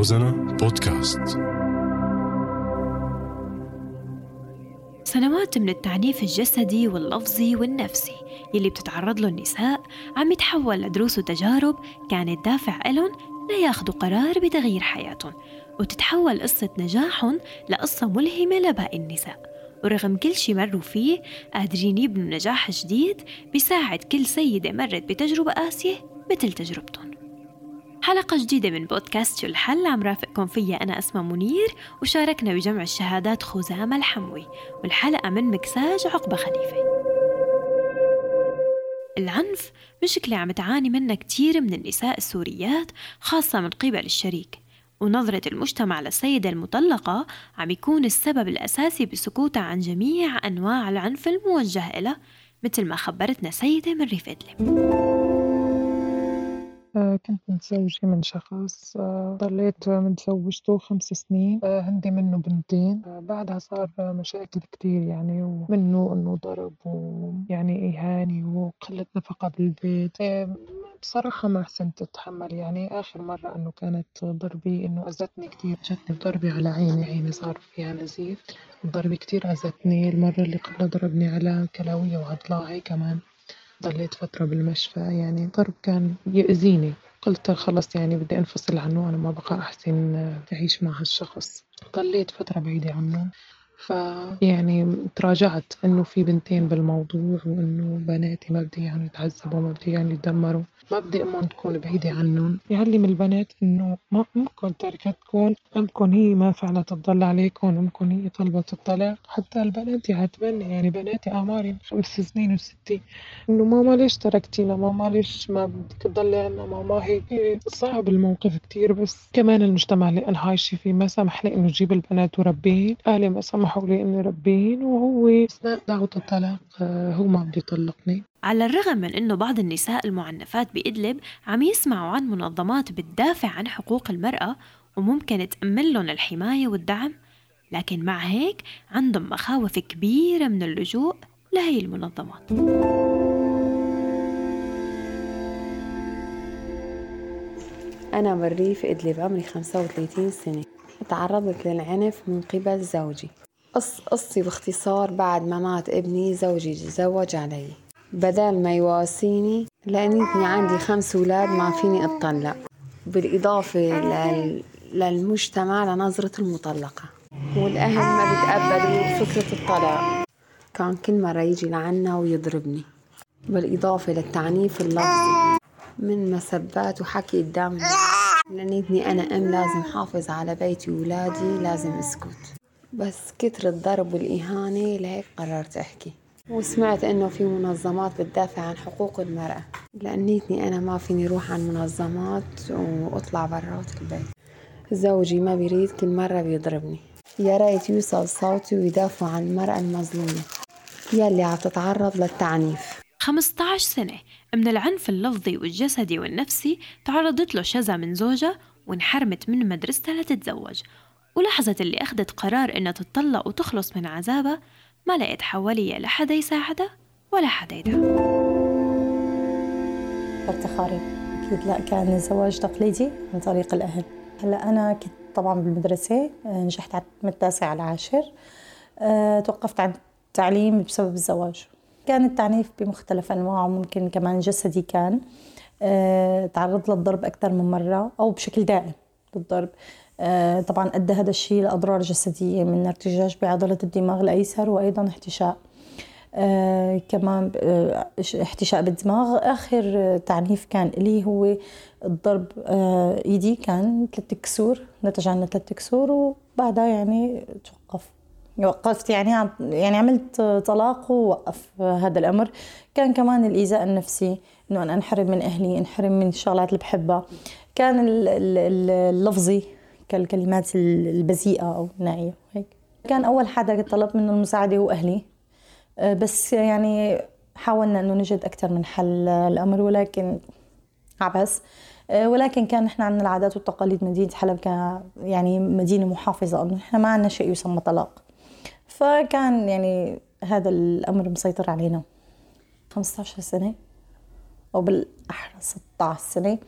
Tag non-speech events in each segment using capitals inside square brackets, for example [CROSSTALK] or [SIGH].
روزانا بودكاست. سنوات من التعنيف الجسدي واللفظي والنفسي يلي بتتعرض له النساء عم يتحول لدروس وتجارب كانت دافع إلهم لياخدوا قرار بتغيير حياتهم وتتحول قصة نجاحهم لقصة ملهمة لباقي النساء. ورغم كل شي مروا فيه قادرين يبنوا نجاح جديد بيساعد كل سيدة مرت بتجربة قاسية مثل تجربتهم. حلقة جديدة من بودكاست شو الحل. عم رافقكم فيها أنا أسماء منير وشاركنا بجمع الشهادات خزامة الحموي والحلقة من مكساج عقبة خليفة. العنف مشكلة عم تعاني منها كتير من النساء السوريات خاصة من قبل الشريك. ونظرة المجتمع للسيدة المطلقة عم يكون السبب الأساسي بسكوتها عن جميع أنواع العنف الموجه إلها مثل ما خبرتنا سيدة من ريف إدلب. كنت متزوجة من شخص ضليت متزوجته خمس سنين عندي منه بنتين. بعدها صار مشاكل كتير يعني ومنه إنه ضرب ويعني إهانة وقلة نفقة بالبيت. بصراحة ما حسنت أتحمل يعني. آخر مرة إنه كانت ضربي إنه أذتني كتير. جتني بضربي على عيني عيني صار فيها نزيف ضربي كتير أذتني. المرة اللي قبلها ضربني على كلاوية وعضلاعي كمان. ضليت فترة بالمشفى يعني ضرب كان يأذيني. قلت خلص يعني بدي أنفصل عنه أنا ما بقى أحسن أعيش مع هالشخص. ضليت فترة بعيدة عنه. فيعني تراجعت إنه في بنتين بالموضوع وإنه بناتي ما بدي يعني يتعذبوا ما بدي يعني يتدمروا. ما بدي أمهم تكون بعيدة عنهم. يعلم البنات إنه ما ممكن تركتكم ممكن هي ما فعلت تضل عليكم ممكن هي طلبت الطلاق. حتى البنات يعتبرني يعني بناتي أعماري خمس سنين وستي إنه ماما ليش تركتينا ماما ليش ما بدك تضلي عنا؟ ماما هيك. صعب الموقف كتير بس كمان المجتمع اللي أنا عايشة فيه ما سمح لي إنه جيب البنات وربين أهلي ما سمحوا لي إني ربين وهو أثناء دعوة الطلاق آه، هو ما بده يطلقني. على الرغم من أنه بعض النساء المعنفات بإدلب عم يسمعوا عن منظمات بتدافع عن حقوق المرأة وممكن تأمن لهم الحماية والدعم لكن مع هيك عندهم مخاوف كبيرة من اللجوء لهي المنظمات. أنا مريف إدلب عمري 35 سنة. تعرضت للعنف من قبل زوجي. قص قصي باختصار بعد ما مات ابني زوجي تزوج علي. بدل ما يواسيني لأني عندي خمس أولاد ما فيني أتطلق. بالإضافة لل... للمجتمع لنظرة المطلقة. والأهل ما بيتقبلوا فكرة الطلاق. كان كل مرة يجي لعنا ويضربني. بالإضافة للتعنيف اللفظي. من مسبات وحكي قدام لأني أنا أم لازم حافظ على بيتي وولادي لازم أسكت. بس كتر الضرب والإهانة لهيك قررت أحكي. وسمعت إنه في منظمات بتدافع عن حقوق المرأة. لأنيتني أنا ما فيني روح عن منظمات وأطلع برات البيت زوجي ما بيريد كل مرة بيضربني. يا ريت يوصل صوتي ويدافع عن المرأة المظلومة. يلي عم تتعرض للتعنيف. 15 سنة من العنف اللفظي والجسدي والنفسي تعرضت له شذا من زوجها وانحرمت من مدرستها لتتزوج. ولحظة اللي أخذت قرار إنها تتطلق وتخلص من عذابها ما لقيت حواليها لا حدا يساعدها ولا حدا يدعمها افتخاري أكيد لا كان زواج تقليدي عن طريق الأهل. هلأ أنا كنت طبعا بالمدرسة نجحت من التاسع على العاشر أه، توقفت عن التعليم بسبب الزواج. كان التعنيف بمختلف أنواعه ممكن كمان جسدي كان أه، تعرض للضرب أكثر من مرة أو بشكل دائم للضرب. آه، طبعا أدى هذا الشيء لأضرار جسدية من ارتجاج بعضلة الدماغ الأيسر وأيضا احتشاء. آه كمان آه احتشاء بالدماغ. آخر تعنيف كان لي هو الضرب آه إيدي. كان ثلاث كسور نتج عنه ثلاث كسور وبعدها يعني توقف. وقفت يعني يعني عملت طلاق ووقف هذا الأمر. كان كمان الإيذاء النفسي إنه أنا أنحرم من أهلي أنحرم من الشغلات اللي بحبها. كان اللفظي. كالكلمات البذيئة أو النائية هيك. كان أول حدا طلبت منه المساعدة هو أهلي. آه، بس يعني حاولنا إنه نجد أكثر من حل الامر ولكن عبس آه، ولكن كان نحن عندنا العادات والتقاليد مدينة حلب ك يعني مدينة محافظة إنه نحن ما عندنا شيء يسمى طلاق. فكان يعني هذا الأمر مسيطر علينا. 15 سنة أو بالأحرى 16 سنة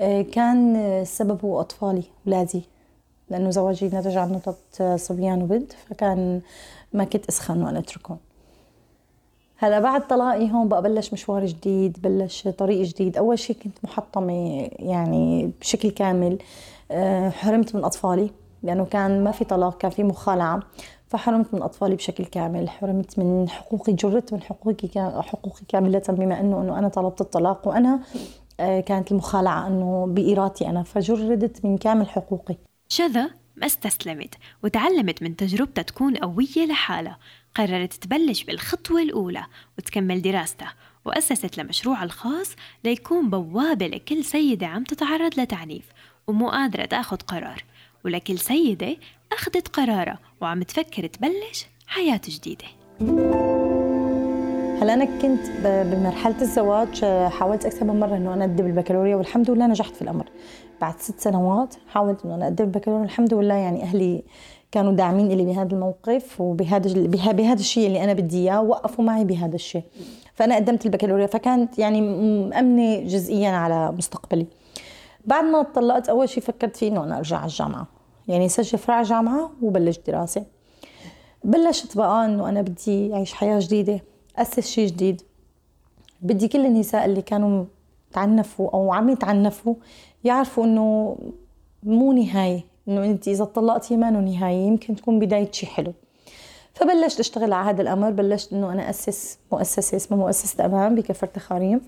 آه، كان السبب هو أطفالي أولادي لأنه زواجي نتج عن نقطة صبيان وبنت فكان ما كنت أسخن وأنا أتركهم هلا بعد طلاقي هون بقى بلش مشوار جديد بلش طريق جديد. أول شيء كنت محطمة يعني بشكل كامل آه، حرمت من أطفالي لأنه كان ما في طلاق كان في مخالعة فحرمت من أطفالي بشكل كامل. حرمت من حقوقي جردت من حقوقي حقوقي كاملة بما أنه إنه أنا طلبت الطلاق وأنا آه، كانت المخالعة إنه بارادتي أنا فجردت من كامل حقوقي. شذا ما استسلمت وتعلمت من تجربتها تكون قوية لحالها. قررت تبلش بالخطوة الأولى وتكمل دراستها وأسست لمشروعها الخاص ليكون بوابة لكل سيدة عم تتعرض لتعنيف ومو قادرة تاخد قرار. ولكل سيدة أخذت قرارها وعم تفكر تبلش حياة جديدة. هلا أنا كنت بمرحلة الزواج حاولت أكثر من مرة إنه أنا اقدم البكالوريا والحمد لله نجحت في الأمر. بعد ست سنوات حاولت إنه أنا اقدم البكالوريا والحمد لله يعني أهلي كانوا داعمين لي بهذا الموقف وبهذا بهذا الشيء اللي أنا بدي إياه وقفوا معي بهذا الشيء. فأنا قدمت البكالوريا فكانت يعني مأمنة جزئيا على مستقبلي. بعد ما طلقت أول شيء فكرت فيه إنه أنا أرجع على الجامعة. يعني سجل فرع جامعة وبلش دراسة. بلشت بقى إنه أنا بدي أعيش حياة جديدة. أسس شيء جديد. بدي كل النساء اللي كانوا تعنفوا أو عم يتعنفوا يعرفوا إنه مو نهاية إنه أنت إذا طلقتي ما نهاية يمكن تكون بداية شيء حلو. فبلشت أشتغل على هذا الأمر بلشت إنه أنا أسس مؤسسة اسمها مؤسسة أمان بكفر تخاريم.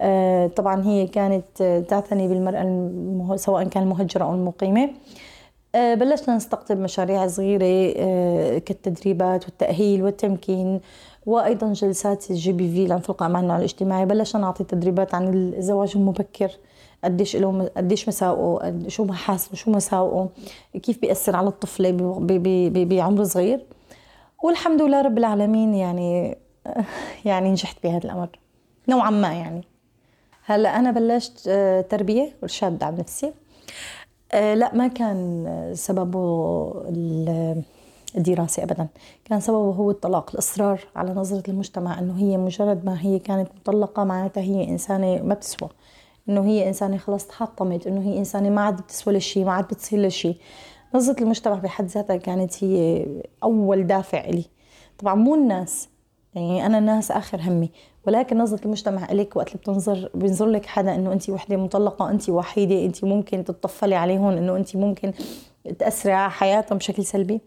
آه طبعا هي كانت تعتني بالمرأة سواء كان المهجره أو المقيمة. آه بلشنا نستقطب مشاريع صغيرة آه كالتدريبات والتأهيل والتمكين وأيضا جلسات الجي بي في لانفق أمان الاجتماعي. بلشنا نعطي تدريبات عن الزواج المبكر قديش له قديش مساوئه شو محاسنه شو مساوئه كيف بيأثر على الطفلة بعمر صغير. والحمد لله رب العالمين يعني [LAUGHS] يعني نجحت بهذا الأمر نوعا ما يعني. هلأ أنا بلشت آه، تربية وإرشاد دعم نفسي. آه، لا ما كان سببه الدراسة أبدا. كان سببه هو الطلاق الإصرار على نظرة المجتمع أنه هي مجرد ما هي كانت مطلقة معناتها هي إنسانة ما بتسوى. إنه هي إنسانة خلص تحطمت إنه هي إنسانة ما عاد بتسوى لشيء ما عاد بتصير لشيء نظرة المجتمع بحد ذاتها كانت هي أول دافع لي طبعا مو الناس يعني أنا الناس آخر همي. ولكن نظرة المجتمع إليك وقت اللي بتنظر بينظر لك حدا إنه انت وحدة مطلقة انت وحيدة انت ممكن تتطفلي عليهم إنه انت ممكن تأثري على حياتهم بشكل سلبي.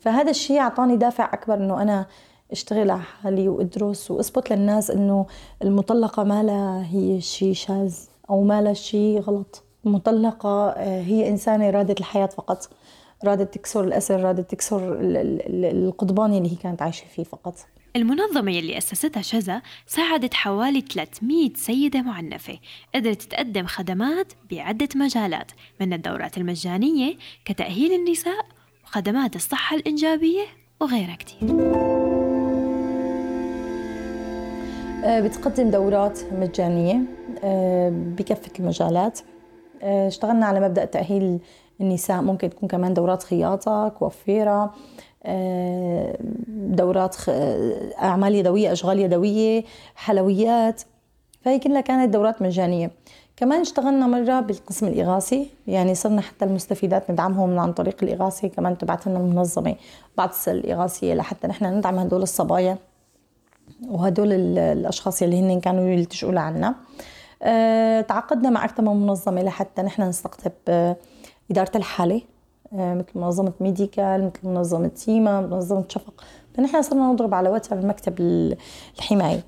فهذا الشيء أعطاني دافع أكبر إنه أنا أشتغل على حالي وأدرس وأثبت للناس إنه المطلقة ما لها هي شيء شاذ أو ما لها شيء غلط. مطلقة آه، هي إنسانة رادت الحياة فقط. رادت تكسر الأسر رادت تكسر القضبان اللي هي كانت عايشة فيه فقط. المنظمة يلي أسستها شذا ساعدت حوالي 300 سيدة معنفة قدرت تقدم خدمات بعدة مجالات من الدورات المجانية كتأهيل النساء وخدمات الصحة الإنجابية وغيرها كتير. آه، بتقدم دورات مجانية آه، بكافة المجالات. آه، اشتغلنا على مبدأ تأهيل النساء ممكن تكون كمان دورات خياطة كوافيرة دورات أعمال يدوية أشغال يدوية حلويات. فهي كلها كانت دورات مجانية. كمان اشتغلنا مرة بالقسم الإغاثي يعني صرنا حتى المستفيدات ندعمهم عن طريق الإغاثي كمان تبعت لنا المنظمة بعض الإغاثية لحتى نحن ندعم هدول الصبايا وهدول الأشخاص اللي هن كانوا يلتجؤوا لعنا. أه تعاقدنا مع أكثر من منظمة لحتى نحن نستقطب إدارة الحالة أه مثل منظمة ميديكال مثل منظمة تيما منظمة شفق. فنحن صرنا نضرب على وتر مكتب الحماية.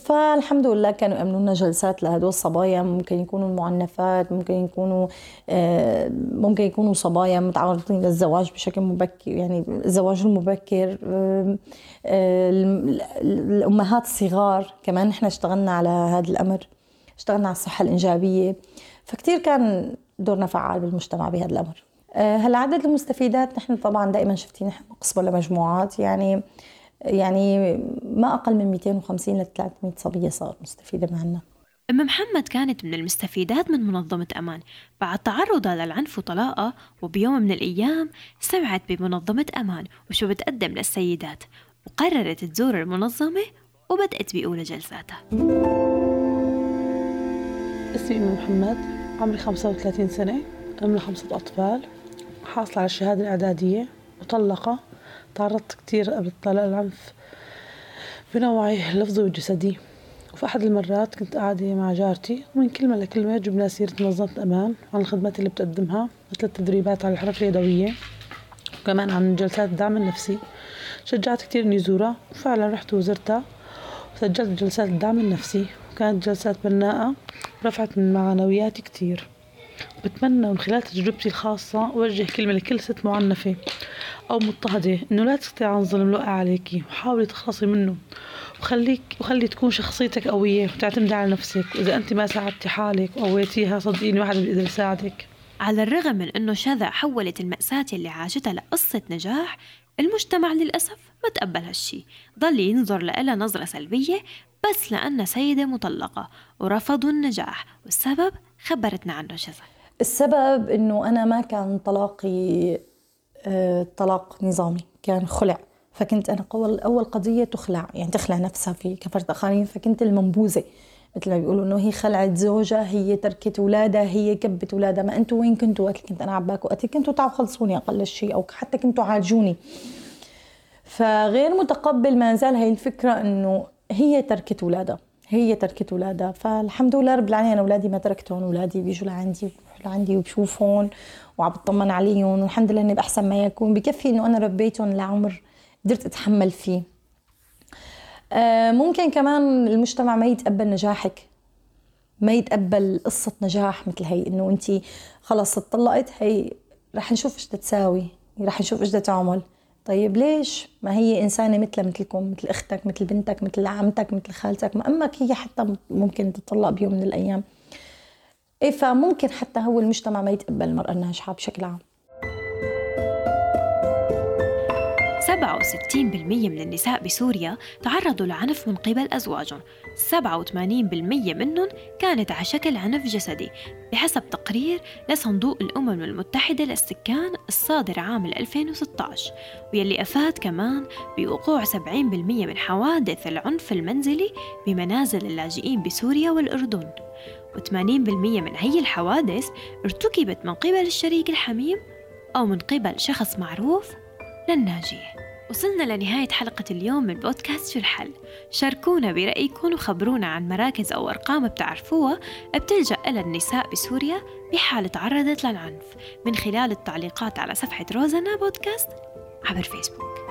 فالحمد لله كانوا يأمنوا لنا جلسات لهدول الصبايا. ممكن يكونوا المعنفات ممكن يكونوا آه، ممكن يكونوا صبايا متعرضين للزواج بشكل مبكر يعني الزواج المبكر آه، الأمهات الصغار كمان. نحن اشتغلنا على هذا الأمر اشتغلنا على الصحة الإنجابية. فكتير كان دورنا فعال بالمجتمع بهذا الأمر. آه، هلا عدد المستفيدات نحن طبعا دائما شفتين نحن نقسمه لمجموعات. يعني يعني ما أقل من 250 ل 300 صبية صار مستفيدة معنا أم محمد كانت من المستفيدات من منظمة أمان. بعد تعرضها للعنف وطلاقها وبيوم من الأيام سمعت بمنظمة أمان وشو بتقدم للسيدات. وقررت تزور المنظمة وبدأت بأولى جلساتها. اسمي أم محمد. عمري 35 سنة أم لخمسة أطفال. حاصلة على الشهادة الإعدادية مطلقة. تعرضت كتير قبل طلاق العنف بنوعي اللفظي والجسدي. وفي أحد المرات كنت قاعدة مع جارتي ومن كلمة لكلمة جبنا سيرة منظمة أمان عن الخدمات اللي بتقدمها مثل التدريبات على الحرف اليدوية. وكمان عن جلسات الدعم النفسي. شجعت كتير إني زورها وفعلا رحت وزرتها وسجلت جلسات الدعم النفسي. وكانت جلسات بناءة رفعت من معنوياتي كتير. بتمنى من خلال تجربتي الخاصة أوجه كلمة لكل ست معنفة أو مضطهدة إنه لا تسكتي عن ظلم الوقع عليكي. وحاولي تخلصي منه. وخليك وخلي تكون شخصيتك قوية وتعتمدي على نفسك. وإذا أنت ما ساعدتي حالك وقويتيها صدقيني واحد بيقدر يساعدك على الرغم من أنه شذا حولت المأساة اللي عاشتها لقصة نجاح المجتمع للأسف ما تقبل هالشي. ضل ينظر لها نظرة سلبية بس لأنها سيدة مطلقة ورفضوا النجاح والسبب خبرتنا عنه شذا. السبب إنه أنا ما كان طلاقي آه، طلاق نظامي كان خلع. فكنت أنا أول أول قضية تخلع يعني تخلع نفسها في كفرت آخرين فكنت المنبوذة. مثل ما بيقولوا إنه هي خلعت زوجها هي تركت اولادها هي كبت اولادها ما أنتم وين كنتوا وقت كنت أنا عباك؟ وقت كنتوا تعالوا خلصوني أقل شيء أو حتى كنتوا عالجوني فغير متقبل ما زال هي الفكرة إنه هي تركت اولادها هي تركت اولادها فالحمد لله رب العالمين أنا اولادي ما تركتهم اولادي بيجوا لعندي لعندي وبشوفهم وعم بطمن عليهم والحمد لله إني بأحسن ما يكون. بكفي إنه أنا ربيتهم لعمر قدرت أتحمل فيه. ممكن كمان المجتمع ما يتقبل نجاحك ما يتقبل قصة نجاح مثل هي إنه أنت خلص اتطلقت هي رح نشوف إيش تساوي رح نشوف إيش تعمل. طيب ليش؟ ما هي إنسانة مثلها مثلكم مثل أختك مثل بنتك مثل عمتك مثل خالتك ما أمك هي حتى ممكن تطلق بيوم من الأيام. إيه فممكن حتى هو المجتمع ما يتقبل المرأة الناجحة بشكل عام. 67% من النساء بسوريا تعرضوا لعنف من قبل أزواجهم 87% منهم كانت على شكل عنف جسدي بحسب تقرير لصندوق الأمم المتحدة للسكان الصادر عام 2016 ويلي أفاد كمان بوقوع 70% من حوادث العنف المنزلي بمنازل اللاجئين بسوريا والأردن. و80% من هي الحوادث ارتكبت من قبل الشريك الحميم أو من قبل شخص معروف للناجية. وصلنا لنهاية حلقة اليوم من بودكاست شو الحل شاركونا برأيكم وخبرونا عن مراكز أو أرقام بتعرفوها بتلجأ إلى النساء بسوريا بحال تعرضت للعنف. من خلال التعليقات على صفحة روزانا بودكاست عبر فيسبوك.